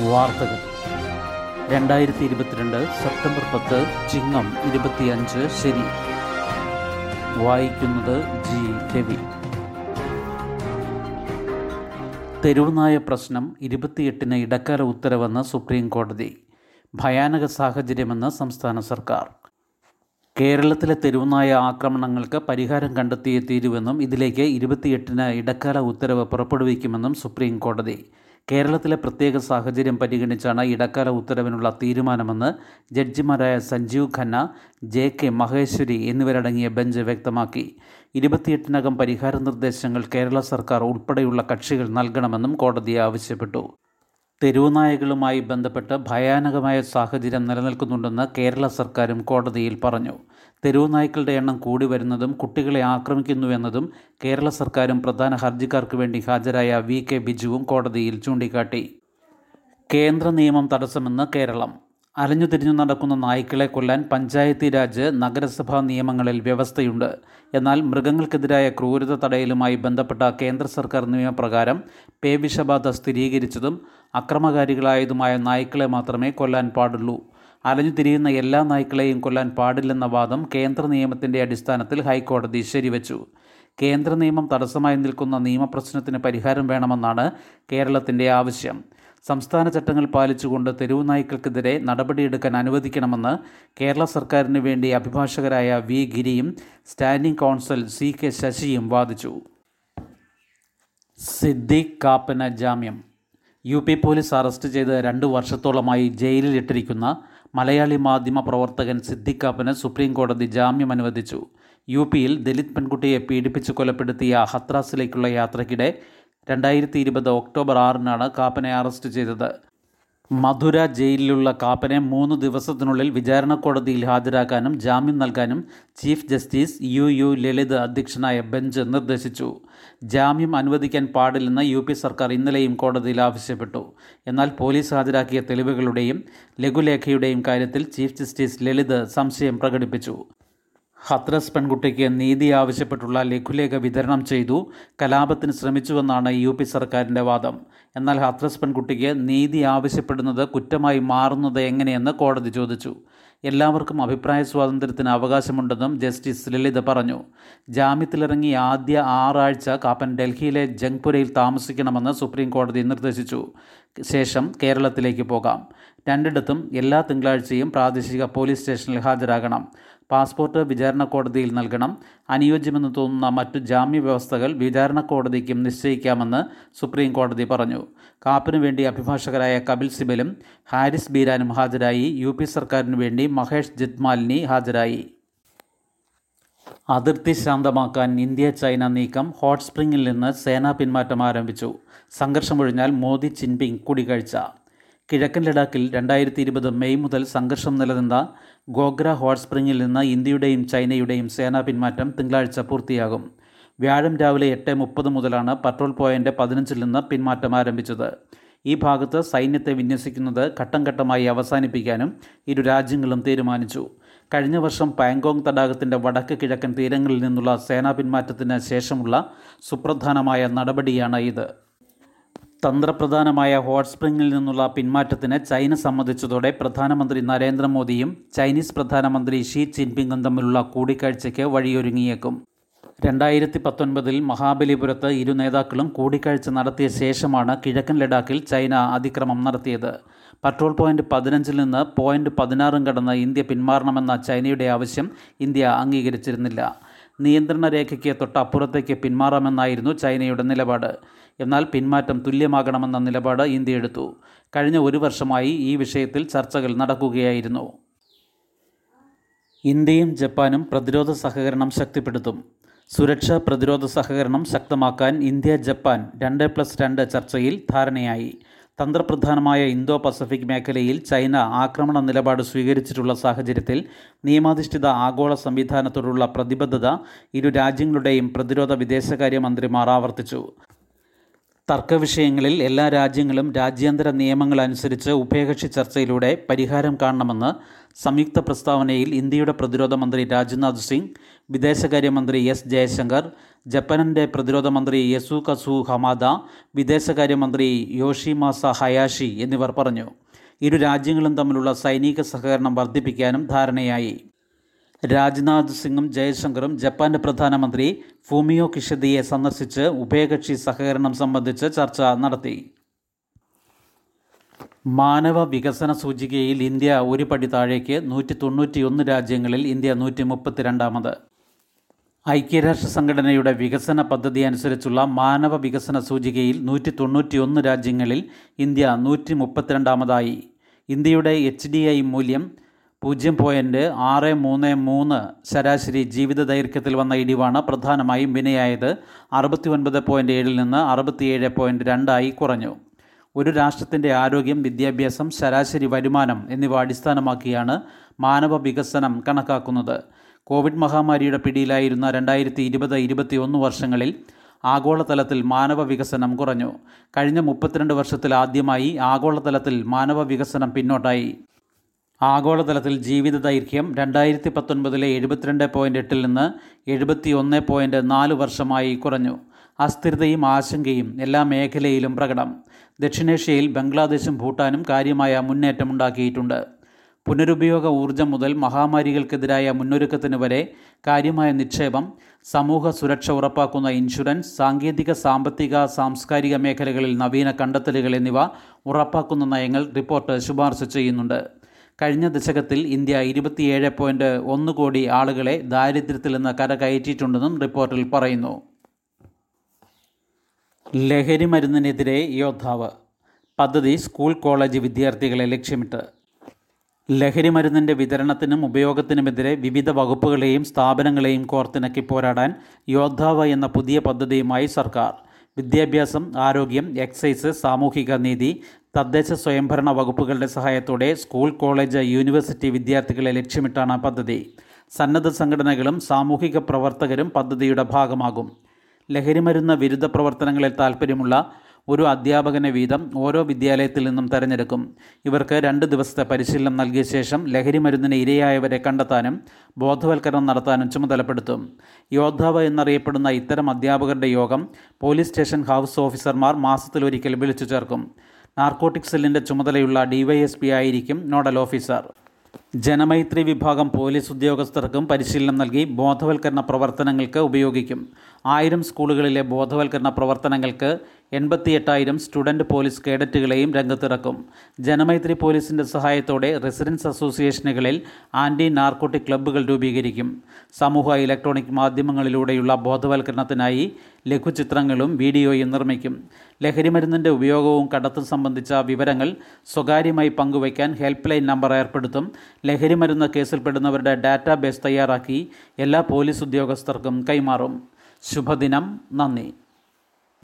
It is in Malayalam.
വാർത്തകൾ. രണ്ടായിരത്തി ഇരുപത്തിരണ്ട് സെപ്റ്റംബർ പത്ത് ചിങ്ങം ഇരുപത്തിയഞ്ച് ശനി വായിക്കുന്നത് ജി. രവി. തെരുവുനായ പ്രശ്നം ഇരുപത്തിയെട്ടിന് ഇടക്കാല ഉത്തരവെന്ന് സുപ്രീം കോടതി ഭയാനക സാഹചര്യമെന്ന് സംസ്ഥാന സർക്കാർ. കേരളത്തിലെ തെരുവുനായ ആക്രമണങ്ങൾക്ക് പരിഹാരം കണ്ടെത്തിയേ തീരുവെന്നും ഇതിലേക്ക് ഇരുപത്തിയെട്ടിന് ഇടക്കാല ഉത്തരവ് പുറപ്പെടുവിക്കുമെന്നും സുപ്രീം കോടതി കേരളത്തിലെ പ്രത്യേക സാഹചര്യം പരിഗണിച്ചാണ് ഇടക്കാല ഉത്തരവിനുള്ള തീരുമാനമെന്ന് ജഡ്ജിമാരായ സഞ്ജീവ് ഖന്ന ജെ കെ മഹേശ്വരി എന്നിവരടങ്ങിയ ബെഞ്ച് വ്യക്തമാക്കി. ഇരുപത്തിയെട്ടിനകം പരിഹാര നിർദ്ദേശങ്ങൾ കേരള സർക്കാർ ഉൾപ്പെടെയുള്ള കക്ഷികൾ നൽകണമെന്നും കോടതി ആവശ്യപ്പെട്ടു. തെരുവുനായകളുമായി ബന്ധപ്പെട്ട് ഭയാനകമായ സാഹചര്യം നിലനിൽക്കുന്നുണ്ടെന്ന് കേരള സർക്കാരും കോടതിയിൽ പറഞ്ഞു. തെരുവുനായ്ക്കളുടെ എണ്ണം കൂടി വരുന്നതും കുട്ടികളെ ആക്രമിക്കുന്നുവെന്നതും കേരള സർക്കാരും പ്രധാന ഹർജിക്കാർക്ക് വേണ്ടി ഹാജരായ വി കെ ബിജുവും കോടതിയിൽ ചൂണ്ടിക്കാട്ടി. കേന്ദ്ര നിയമം തടസ്സമെന്ന് കേരളം. അലഞ്ഞുതിരിഞ്ഞു നടക്കുന്ന നായ്ക്കളെ കൊല്ലാൻ പഞ്ചായത്തി രാജ് നഗരസഭാ നിയമങ്ങളിൽ വ്യവസ്ഥയുണ്ട്. എന്നാൽ മൃഗങ്ങൾക്കെതിരായ ക്രൂരത തടയലുമായി ബന്ധപ്പെട്ട കേന്ദ്ര സർക്കാർ നിയമപ്രകാരം പേവിഷബാധ സ്ഥിരീകരിച്ചതും അക്രമകാരികളായതുമായ നായ്ക്കളെ മാത്രമേ കൊല്ലാൻ പാടുള്ളൂ. അലഞ്ഞു തിരിയുന്ന എല്ലാ നായ്ക്കളെയും കൊല്ലാൻ പാടില്ലെന്ന വാദം കേന്ദ്ര നിയമത്തിന്റെ അടിസ്ഥാനത്തിൽ ഹൈക്കോടതി ശരിവച്ചു. കേന്ദ്ര നിയമം തടസ്സമായി നിൽക്കുന്ന നിയമപ്രശ്നത്തിന് പരിഹാരം വേണമെന്നാണ് കേരളത്തിന്റെ ആവശ്യം. സംസ്ഥാന ചട്ടങ്ങൾ പാലിച്ചുകൊണ്ട് തെരുവു നായ്ക്കൾക്കെതിരെ നടപടിയെടുക്കാൻ അനുവദിക്കണമെന്ന് കേരള സർക്കാരിന് വേണ്ടി അഭിഭാഷകരായ വി ഗിരിയും സ്റ്റാൻഡിംഗ് കൗൺസിൽ സി കെ ശശിയും വാദിച്ചു. സിദ്ദീഖ് കാപ്പന് ജാമ്യം. യു പി പോലീസ് അറസ്റ്റ് ചെയ്ത് രണ്ട് വർഷത്തോളമായി ജയിലിലിട്ടിരിക്കുന്ന മലയാളി മാധ്യമ പ്രവർത്തകൻ സിദ്ദിഖ് കാപ്പന് സുപ്രീം കോടതി ജാമ്യം അനുവദിച്ചു. യു പിയിൽ ദലിത് പെൺകുട്ടിയെ പീഡിപ്പിച്ച് കൊലപ്പെടുത്തിയ ഹത്രാസിലേക്കുള്ള യാത്രയ്ക്കിടെ രണ്ടായിരത്തി ഇരുപത് ഒക്ടോബർ ആറിനാണ് കാപ്പനെ അറസ്റ്റ് ചെയ്തത്. മധുര ജയിലിലുള്ള കാപ്പനെ മൂന്ന് ദിവസത്തിനുള്ളിൽ വിചാരണ കോടതിയിൽ ഹാജരാക്കാനും ജാമ്യം നൽകാനും chief justice U U Lalit അധ്യക്ഷനായ ബെഞ്ച് നിർദ്ദേശിച്ചു. ജാമ്യം അനുവദിക്കാൻ പാടില്ലെന്ന് യു പി സർക്കാർ ഇന്നലെയും കോടതിയിൽ ആവശ്യപ്പെട്ടു. എന്നാൽ പോലീസ് ഹാജരാക്കിയ തെളിവുകളുടെയും ലഘുലേഖയുടെയും കാര്യത്തിൽ ചീഫ് ജസ്റ്റിസ് ലളിത് സംശയം പ്രകടിപ്പിച്ചു. ഹത്രസ് പെൺകുട്ടിക്ക് നീതി ആവശ്യപ്പെട്ടുള്ള ലഘുലേഖ വിതരണം ചെയ്തു. കലാപത്തിന് ശ്രമിച്ചുവെന്നാണ് യു പി സർക്കാരിന്റെ വാദം. എന്നാൽ ഹത്രസ് പെൺകുട്ടിക്ക് നീതി ആവശ്യപ്പെടുന്നത് കുറ്റമായി മാറുന്നത് എങ്ങനെയെന്ന് കോടതി ചോദിച്ചു. എല്ലാവർക്കും അഭിപ്രായ സ്വാതന്ത്ര്യത്തിന് അവകാശമുണ്ടെന്നും ജസ്റ്റിസ് ലളിത പറഞ്ഞു. ജാമ്യത്തിലിറങ്ങി ആദ്യ ആറാഴ്ച കാപ്പൻ ഡൽഹിയിലെ ജംഗ്പുരയിൽ താമസിക്കണമെന്ന് സുപ്രീം കോടതി നിർദ്ദേശിച്ചു. ശേഷം കേരളത്തിലേക്ക് പോകാം. രണ്ടിടത്തും എല്ലാ തിങ്കളാഴ്ചയും പ്രാദേശിക പോലീസ് സ്റ്റേഷനിൽ ഹാജരാകണം. പാസ്പോർട്ട് വിചാരണ കോടതിയിൽ നൽകണം. അനുയോജ്യമെന്ന് തോന്നുന്ന മറ്റു ജാമ്യ വ്യവസ്ഥകൾ വിചാരണ കോടതിക്കും നിശ്ചയിക്കാമെന്ന് സുപ്രീം കോടതി പറഞ്ഞു. കാപ്പിനു വേണ്ടി അഭിഭാഷകരായ കപിൽ സിബലും ഹാരിസ് ബീരാനും ഹാജരായി. യു പി സർക്കാരിനു വേണ്ടി മഹേഷ് ജിത്മാലിനി ഹാജരായി. അതിർത്തി ശാന്തമാക്കാൻ ഇന്ത്യ ചൈന നീക്കം ഹോട്ട് സ്പ്രിംഗിൽ നിന്ന് സേനാ പിന്മാറ്റം ആരംഭിച്ചു. സംഘർഷമൊഴിഞ്ഞാൽ മോദി ചിൻപിങ് കൂടിക്കാഴ്ച കിഴക്കൻ ലഡാക്കിൽ രണ്ടായിരത്തി ഇരുപത് മെയ് മുതൽ സംഘർഷം നിലനിന്ന ഗോഗ്ര ഹോട്ട് സ്പ്രിങ്ങിൽ നിന്ന് ഇന്ത്യയുടെയും ചൈനയുടെയും സേനാ പിന്മാറ്റം തിങ്കളാഴ്ച പൂർത്തിയാകും. വ്യാഴം രാവിലെ എട്ട് മുപ്പത് മുതലാണ് പട്രോൾ പോയിന്റ് പതിനഞ്ചിൽ നിന്ന് പിന്മാറ്റം ആരംഭിച്ചത്. ഈ ഭാഗത്ത് സൈന്യത്തെ വിന്യസിക്കുന്നത് ഘട്ടം ഘട്ടമായി അവസാനിപ്പിക്കാനും ഇരു രാജ്യങ്ങളും തീരുമാനിച്ചു. കഴിഞ്ഞ വർഷം പാങ്കോങ് തടാകത്തിന്റെ വടക്ക് കിഴക്കൻ തീരങ്ങളിൽ നിന്നുള്ള സേനാ പിന്മാറ്റത്തിന് ശേഷമുള്ള സുപ്രധാനമായ നടപടിയാണ് ഇത്. തന്ത്രപ്രധാനമായ ഹോട്ട് സ്പ്രിംഗിൽ നിന്നുള്ള പിന്മാറ്റത്തിന് ചൈന സമ്മതിച്ചതോടെ പ്രധാനമന്ത്രി നരേന്ദ്രമോദിയും ചൈനീസ് പ്രധാനമന്ത്രി ഷീ ജിൻപിങ്ങും തമ്മിലുള്ള കൂടിക്കാഴ്ചയ്ക്ക് വഴിയൊരുങ്ങിയേക്കും. രണ്ടായിരത്തി പത്തൊൻപതിൽ മഹാബലിപുരത്ത് ഇരു നേതാക്കളും കൂടിക്കാഴ്ച നടത്തിയ ശേഷമാണ് കിഴക്കൻ ലഡാക്കിൽ ചൈന അതിക്രമം നടത്തിയത്. പട്രോൾ പോയിന്റ് പതിനഞ്ചിൽ നിന്ന് പോയിന്റ് പതിനാറും കടന്ന് ഇന്ത്യ പിന്മാറണമെന്ന ചൈനയുടെ ആവശ്യം ഇന്ത്യ അംഗീകരിച്ചിരുന്നില്ല. നിയന്ത്രണ രേഖയ്ക്ക് തൊട്ടപ്പുറത്തേക്ക് പിന്മാറാമെന്നായിരുന്നു ചൈനയുടെ നിലപാട്. എന്നാൽ പിന്മാറ്റം തുല്യമാകണമെന്ന നിലപാട് ഇന്ത്യ എടുത്തു. കഴിഞ്ഞ ഒരു വർഷമായി ഈ വിഷയത്തിൽ ചർച്ചകൾ നടക്കുകയായിരുന്നു. ഇന്ത്യയും ജപ്പാനും പ്രതിരോധ സഹകരണം ശക്തിപ്പെടുത്തും. സുരക്ഷാ പ്രതിരോധ സഹകരണം ശക്തമാക്കാൻ ഇന്ത്യ ജപ്പാൻ രണ്ട് പ്ലസ് രണ്ട് ചർച്ചയിൽ ധാരണയായി. തന്ത്രപ്രധാനമായ ഇന്തോ പസഫിക് മേഖലയിൽ ചൈന ആക്രമണ നിലപാട് സ്വീകരിച്ചിട്ടുള്ള സാഹചര്യത്തിൽ നിയമാധിഷ്ഠിത ആഗോള സംവിധാനത്തോടുള്ള പ്രതിബദ്ധത ഇരു രാജ്യങ്ങളുടെയും പ്രതിരോധ വിദേശകാര്യ മന്ത്രിമാർ ആവർത്തിച്ചു. തർക്കവിഷയങ്ങളിൽ എല്ലാ രാജ്യങ്ങളും രാജ്യാന്തര നിയമങ്ങൾ അനുസരിച്ച് ഉഭയകക്ഷി ചർച്ചയിലൂടെ പരിഹാരം കാണണമെന്ന് സംയുക്ത പ്രസ്താവനയിൽ ഇന്ത്യയുടെ പ്രതിരോധ മന്ത്രി രാജ്നാഥ് സിംഗ് വിദേശകാര്യമന്ത്രി എസ് ജയശങ്കർ ജപ്പാനിന്റെ പ്രതിരോധ മന്ത്രി യസു കസു ഹമാദ വിദേശകാര്യമന്ത്രി യോഷിമാസ ഹയാഷി എന്നിവർ പറഞ്ഞു. ഇരു രാജ്യങ്ങളും തമ്മിലുള്ള സൈനിക സഹകരണം വർദ്ധിപ്പിക്കാനും ധാരണയായി. രാജ്നാഥ് സിംഗും ജയശങ്കറും ജപ്പാന്റെ പ്രധാനമന്ത്രി ഫൂമിയോ കിഷദിയെ സന്ദർശിച്ച് ഉഭയകക്ഷി സഹകരണം സംബന്ധിച്ച് ചർച്ച നടത്തി. മാനവ വികസന സൂചികയിൽ ഇന്ത്യ ഒരു പടി താഴേക്ക് നൂറ്റി തൊണ്ണൂറ്റിയൊന്ന് രാജ്യങ്ങളിൽ ഇന്ത്യ നൂറ്റി മുപ്പത്തിരണ്ടാമത് ഐക്യരാഷ്ട്ര സംഘടനയുടെ വികസന പദ്ധതി അനുസരിച്ചുള്ള മാനവ വികസന സൂചികയിൽ നൂറ്റി തൊണ്ണൂറ്റിയൊന്ന് രാജ്യങ്ങളിൽ ഇന്ത്യ നൂറ്റി മുപ്പത്തിരണ്ടാമതായി ഇന്ത്യയുടെ എച്ച് ഡി ഐ മൂല്യം പൂജ്യം പോയിന്റ് ആറ് മൂന്ന് മൂന്ന് ശരാശരി ജീവിത ദൈർഘ്യത്തിൽ വന്ന ഇടിവാണ് പ്രധാനമായും വിനയായത്. അറുപത്തി ഒൻപത് പോയിന്റ് ഏഴിൽ നിന്ന് അറുപത്തിയേഴ് പോയിന്റ് രണ്ടായി കുറഞ്ഞു. ഒരു രാഷ്ട്രത്തിന്റെ ആരോഗ്യം വിദ്യാഭ്യാസം ശരാശരി വരുമാനം എന്നിവ അടിസ്ഥാനമാക്കിയാണ് മാനവ വികസനം കണക്കാക്കുന്നത്. കോവിഡ് മഹാമാരിയുടെ പിടിയിലായിരുന്ന രണ്ടായിരത്തി ഇരുപത് ഇരുപത്തി ഒന്ന് വർഷങ്ങളിൽ ആഗോളതലത്തിൽ മാനവ വികസനം കുറഞ്ഞു. കഴിഞ്ഞ മുപ്പത്തിരണ്ട് വർഷത്തിൽ ആദ്യമായി ആഗോളതലത്തിൽ മാനവ വികസനം പിന്നോട്ടായി. ആഗോളതലത്തിൽ ജീവിത ദൈർഘ്യം രണ്ടായിരത്തി പത്തൊൻപതിലെ എഴുപത്തിരണ്ട് പോയിന്റ് എട്ടിൽ നിന്ന് എഴുപത്തി ഒന്ന് പോയിന്റ് നാല് വർഷമായി കുറഞ്ഞു. അസ്ഥിരതയും ആശങ്കയും എല്ലാ മേഖലയിലും പ്രകടം. ദക്ഷിണേഷ്യയിൽ ബംഗ്ലാദേശും ഭൂട്ടാനും കാര്യമായ മുന്നേറ്റമുണ്ടാക്കിയിട്ടുണ്ട് പുനരുപയോഗ ഊർജം മുതൽ മഹാമാരികൾക്കെതിരായ മുന്നൊരുക്കത്തിന് വരെ കാര്യമായ നിക്ഷേപം സമൂഹ സുരക്ഷ ഉറപ്പാക്കുന്ന ഇൻഷുറൻസ് സാങ്കേതിക സാമ്പത്തിക സാംസ്കാരിക മേഖലകളിൽ നവീന കണ്ടെത്തലുകൾ എന്നിവ ഉറപ്പാക്കുന്ന നയങ്ങൾ റിപ്പോർട്ട് ശുപാർശ ചെയ്യുന്നുണ്ട്. കഴിഞ്ഞ ദശകത്തിൽ ഇന്ത്യ ഇരുപത്തിയേഴ് പോയിന്റ് ഒന്ന് കോടി ആളുകളെ ദാരിദ്ര്യത്തിൽ നിന്ന് കരകയറ്റിയിട്ടുണ്ടെന്നും റിപ്പോർട്ടിൽ പറയുന്നു. ലഹരി മരുന്നിനെതിരെ യോദ്ധാവ്. പദ്ധതി സ്കൂൾ കോളേജ് വിദ്യാർത്ഥികളെ ലക്ഷ്യമിട്ട്. ലഹരി മരുന്നിന്റെ വിതരണത്തിനും ഉപയോഗത്തിനുമെതിരെ വിവിധ വകുപ്പുകളെയും സ്ഥാപനങ്ങളെയും കോർത്തിണക്കി പോരാടാൻ യോദ്ധാവ് എന്ന പുതിയ പദ്ധതിയുമായി സർക്കാർ. വിദ്യാഭ്യാസം ആരോഗ്യം എക്സൈസ് സാമൂഹിക നീതി തദ്ദേശ സ്വയംഭരണ വകുപ്പുകളുടെ സഹായത്തോടെ സ്കൂൾ കോളേജ് യൂണിവേഴ്സിറ്റി വിദ്യാർത്ഥികളെ ലക്ഷ്യമിട്ടാണ് പദ്ധതി. സന്നദ്ധ സംഘടനകളും സാമൂഹിക പ്രവർത്തകരും പദ്ധതിയുടെ ഭാഗമാകും. ലഹരിമരുന്ന് വിരുദ്ധ പ്രവർത്തനങ്ങളിൽ താൽപ്പര്യമുള്ള ഒരു അധ്യാപകനെ വീതം ഓരോ വിദ്യാലയത്തിൽ നിന്നും തെരഞ്ഞെടുക്കും. ഇവർക്ക് രണ്ട് ദിവസത്തെ പരിശീലനം നൽകിയ ശേഷം ലഹരിമരുന്നിന് ഇരയായവരെ കണ്ടെത്താനും ബോധവൽക്കരണം നടത്താനും ചുമതലപ്പെടുത്തും. യോദ്ധാവ് എന്നറിയപ്പെടുന്ന ഇത്തരം അധ്യാപകരുടെ യോഗം പോലീസ് സ്റ്റേഷൻ ഹൗസ് ഓഫീസർമാർ മാസത്തിലൊരിക്കൽ വിളിച്ചു ചേർക്കും. നാർക്കോട്ടിക് സെല്ലിന്റെ ചുമതലയുള്ള ഡിവൈഎസ്പി ആയിരിക്കും നോഡൽ ഓഫീസർ. ജനമൈത്രി വിഭാഗം പോലീസ് ഉദ്യോഗസ്ഥർക്കും പരിശീലനം നൽകി ബോധവൽക്കരണ പ്രവർത്തനങ്ങൾക്ക് ഉപയോഗിക്കും. ആയിരം സ്കൂളുകളിലെ ബോധവൽക്കരണ പ്രവർത്തനങ്ങൾക്ക് എൺപത്തിയെട്ടായിരം സ്റ്റുഡന്റ് പോലീസ് കേഡറ്റുകളെയും രംഗത്തിറക്കും. ജനമൈത്രി പോലീസിന്റെ സഹായത്തോടെ റെസിഡൻസ് അസോസിയേഷനുകളിൽ ആന്റി നാർക്കോട്ടിക് ക്ലബ്ബുകൾ രൂപീകരിക്കും. സമൂഹ ഇലക്ട്രോണിക് മാധ്യമങ്ങളിലൂടെയുള്ള ബോധവൽക്കരണത്തിനായി ലഘുചിത്രങ്ങളും വീഡിയോയും നിർമ്മിക്കും. ലഹരിമരുന്നിന്റെ ഉപയോഗവും കടത്തും സംബന്ധിച്ച വിവരങ്ങൾ സ്വകാര്യമായി പങ്കുവയ്ക്കാൻ ഹെൽപ്പ് ലൈൻ നമ്പർ ഏർപ്പെടുത്തും. ലഹരിമരുന്ന് കേസിൽപ്പെടുന്നവരുടെ ഡാറ്റാബേസ് തയ്യാറാക്കി എല്ലാ പോലീസ് ഉദ്യോഗസ്ഥർക്കും കൈമാറും. ശുഭദിനം. നന്ദി.